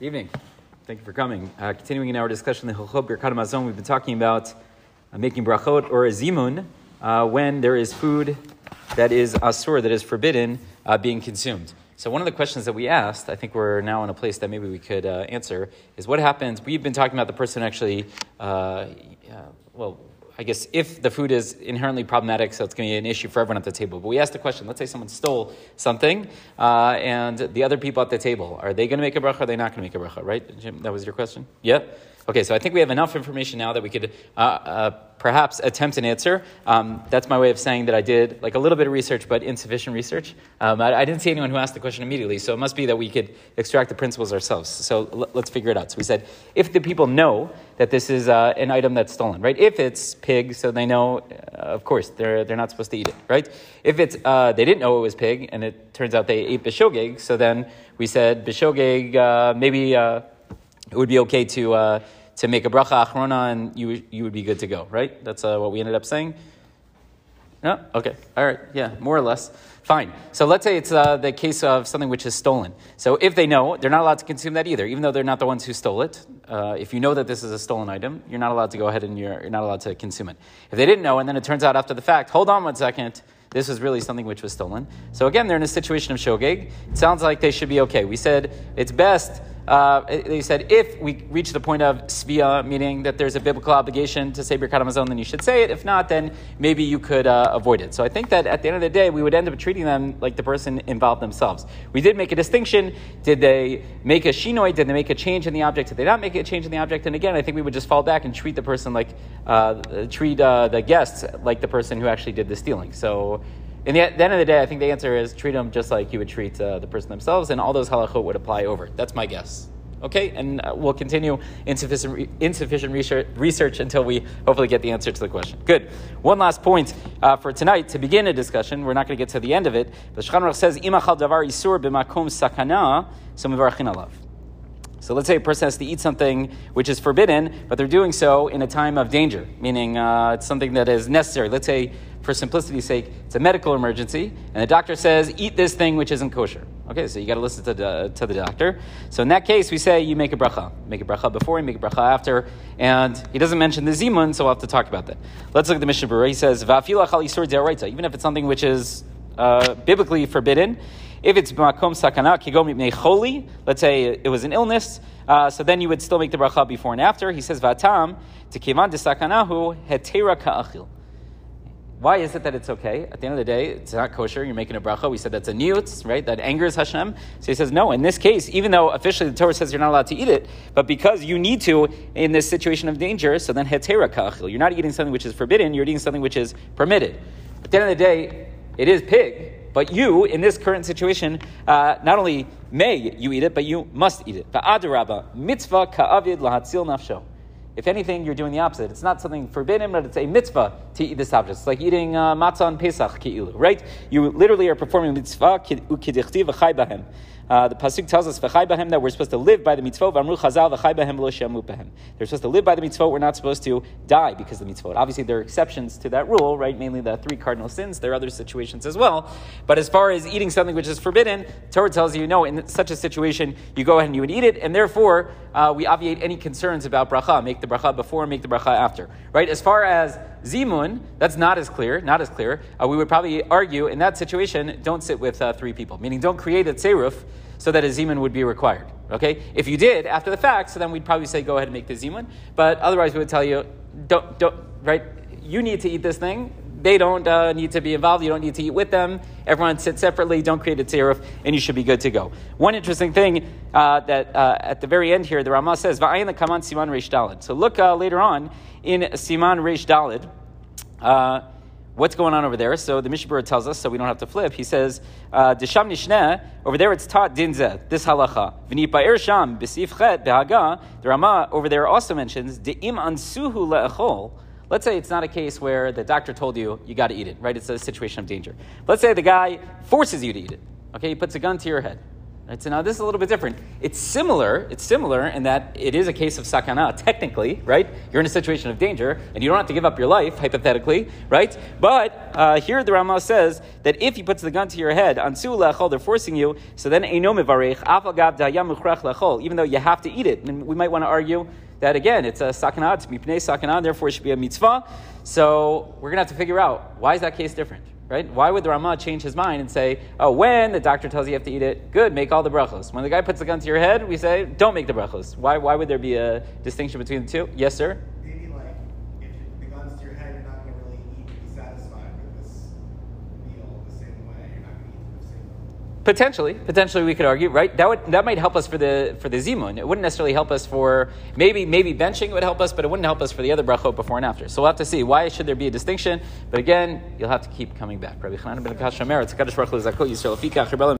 Evening. Thank you for coming. Uh, continuing in our discussion, the Hilchot Birkat Hamazon, we've been talking about uh, making brachot or a zimun uh, when there is food that is asur, that is forbidden, uh, being consumed. So one of the questions that we asked, I think we're now in a place that maybe we could uh, answer, is what happens? We've been talking about the person actually, uh, well, I guess if the food is inherently problematic, so it's going to be an issue for everyone at the table. But we asked the question: Let's say someone stole something, uh, and the other people at the table are they going to make a bracha? Are they not going to make a bracha? Right, Jim? That was your question. Yeah. Okay, so I think we have enough information now that we could uh, uh, perhaps attempt an answer. Um, that's my way of saying that I did like a little bit of research, but insufficient research. Um, I, I, didn't see anyone who asked the question immediately, so it must be that we could extract the principles ourselves. So l- let's figure it out. So we said if the people know that this is uh, an item that's stolen, right? If it's pig, so they know, uh, of course, they're, they're not supposed to eat it, right? If it's uh, they didn't know it was pig, and it turns out they ate bishogeg, so then we said bishogeg uh, maybe uh, it would be okay to to make a bracha achrona and you, you would be good to go, right? That's uh, what we ended up saying. No? Okay. All right. Yeah, more or less. Fine. So let's say it's uh, the case of something which is stolen. So if they know, they're not allowed to consume that either, even though they're not the ones who stole it. Uh, if you know that this is a stolen item, you're not allowed to go ahead and you're, you're not allowed to consume it. If they didn't know, and then it turns out after the fact, hold on one second, this was really something which was stolen. So again, they're in a situation of shogeg. It sounds like they should be okay. We said it's best uh, they said if we reach the point of svia, meaning that there's a biblical obligation to say Birkat Hamazon, then you should say it. If not, then maybe you could uh, avoid it. So I think that at the end of the day, we would end up treating them like the person involved themselves. We did make a distinction. Did they make a shinoi? Did they make a change in the object? Did they not make a change in the object? And again, I think we would just fall back and treat the person like, uh, treat uh, the guests like the person who actually did the stealing. So in the, the, end of the day, I think the answer is treat them just like you would treat uh, the person themselves, and all those halachot would apply over. That's my guess. Okay, and uh, we'll continue insufficient, insufficient research, research, until we hopefully get the answer to the question. Good. One last point uh, for tonight to begin a discussion. We're not going to get to the end of it. But Shulchan says, "Imachal davar isur b'makom sakana, so alav." So let's say a person has to eat something which is forbidden, but they're doing so in a time of danger, meaning uh, it's something that is necessary. Let's say for simplicity's sake, it's a medical emergency, and the doctor says, eat this thing which isn't kosher. Okay, so you got to listen to the, to the doctor. So in that case, we say you make a bracha. Make a bracha before, you make a bracha after, and he doesn't mention the zimun, so we'll have to talk about that. Let's look at the Mishnah Berurah. He says, even if it's something which is uh, biblically forbidden, if it's makom sakana kigom choli, let's say it was an illness, uh, so then you would still make the bracha before and after. He says vatam to de sakanahu hetera ka'achil. Why is it that it's okay? At the end of the day, it's not kosher. You're making a bracha. We said that's a niyut, right? That angers Hashem. So he says, no, in this case, even though officially the Torah says you're not allowed to eat it, but because you need to in this situation of danger, so then hetera kachil. You're not eating something which is forbidden, you're eating something which is permitted. At the end of the day, it is pig, but you, in this current situation, uh, not only may you eat it, but you must eat it. Ba'adarabba, mitzvah ka'avid lahatzil nafsho. If anything, you're doing the opposite. It's not something forbidden, but it's a mitzvah to eat this object. It's like eating uh, matzah on Pesach, ki'ilu, right? You literally are performing mitzvah. Uh, the pasuk tells us that we're supposed to live by the bahem. They're supposed to live by the mitzvot. We're not supposed to die because of the mitzvot. Obviously, there are exceptions to that rule, right? Mainly the three cardinal sins. There are other situations as well. But as far as eating something which is forbidden, Torah tells you no. In such a situation, you go ahead and you would eat it, and therefore uh, we obviate any concerns about bracha. Make the bracha before, make the bracha after. Right? As far as zimun, that's not as clear. Not as clear. Uh, we would probably argue in that situation, don't sit with uh, three people. Meaning, don't create a tzeruf so that a zimun would be required. Okay? If you did after the fact, so then we'd probably say go ahead and make the zimun. But otherwise, we would tell you, don't, don't, right? You need to eat this thing. They don't uh, need to be involved. You don't need to eat with them. Everyone sits separately. Don't create a tzeruf, and you should be good to go. One interesting thing uh, that uh, at the very end here, the Rama says, "Va'ayin kaman siman reish dalid." So look uh, later on in siman reish dalid. Uh, What's going on over there? So the Mishnah tells us, so we don't have to flip. He says, uh, "Desham nishneh." Over there, it's taught dinzeh this halacha. V'nipa'er sham b'sif chet behaga. The Rama over there also mentions de'im ansuhu le'echol. Let's say it's not a case where the doctor told you you got to eat it, right? It's a situation of danger. Let's say the guy forces you to eat it. Okay, he puts a gun to your head. Right, so now this is a little bit different. It's similar. It's similar in that it is a case of sakana, technically, right? You're in a situation of danger, and you don't have to give up your life, hypothetically, right? But uh, here the Rama says that if he puts the gun to your head, ansu lechol, they're forcing you, so then gav lechol, even though you have to eat it. And we might want to argue that again, it's a sakana, it's mipnei sakana, therefore it should be a mitzvah. So we're going to have to figure out why is that case different? Right? Why would the Rama change his mind and say, oh, when the doctor tells you you have to eat it, good, make all the brachos. When the guy puts the gun to your head, we say, don't make the brachos. Why, why would there be a distinction between the two? Yes, sir? Maybe like, if the gun's to your head, you're not going to really eat be satisfied with this meal the same way. You're not going to eat the same Potentially, potentially we could argue, right? That would that might help us for the for the zimun. It wouldn't necessarily help us for maybe maybe benching would help us, but it wouldn't help us for the other brachot before and after. So we'll have to see why should there be a distinction. But again, you'll have to keep coming back. Rabbi Chanan ben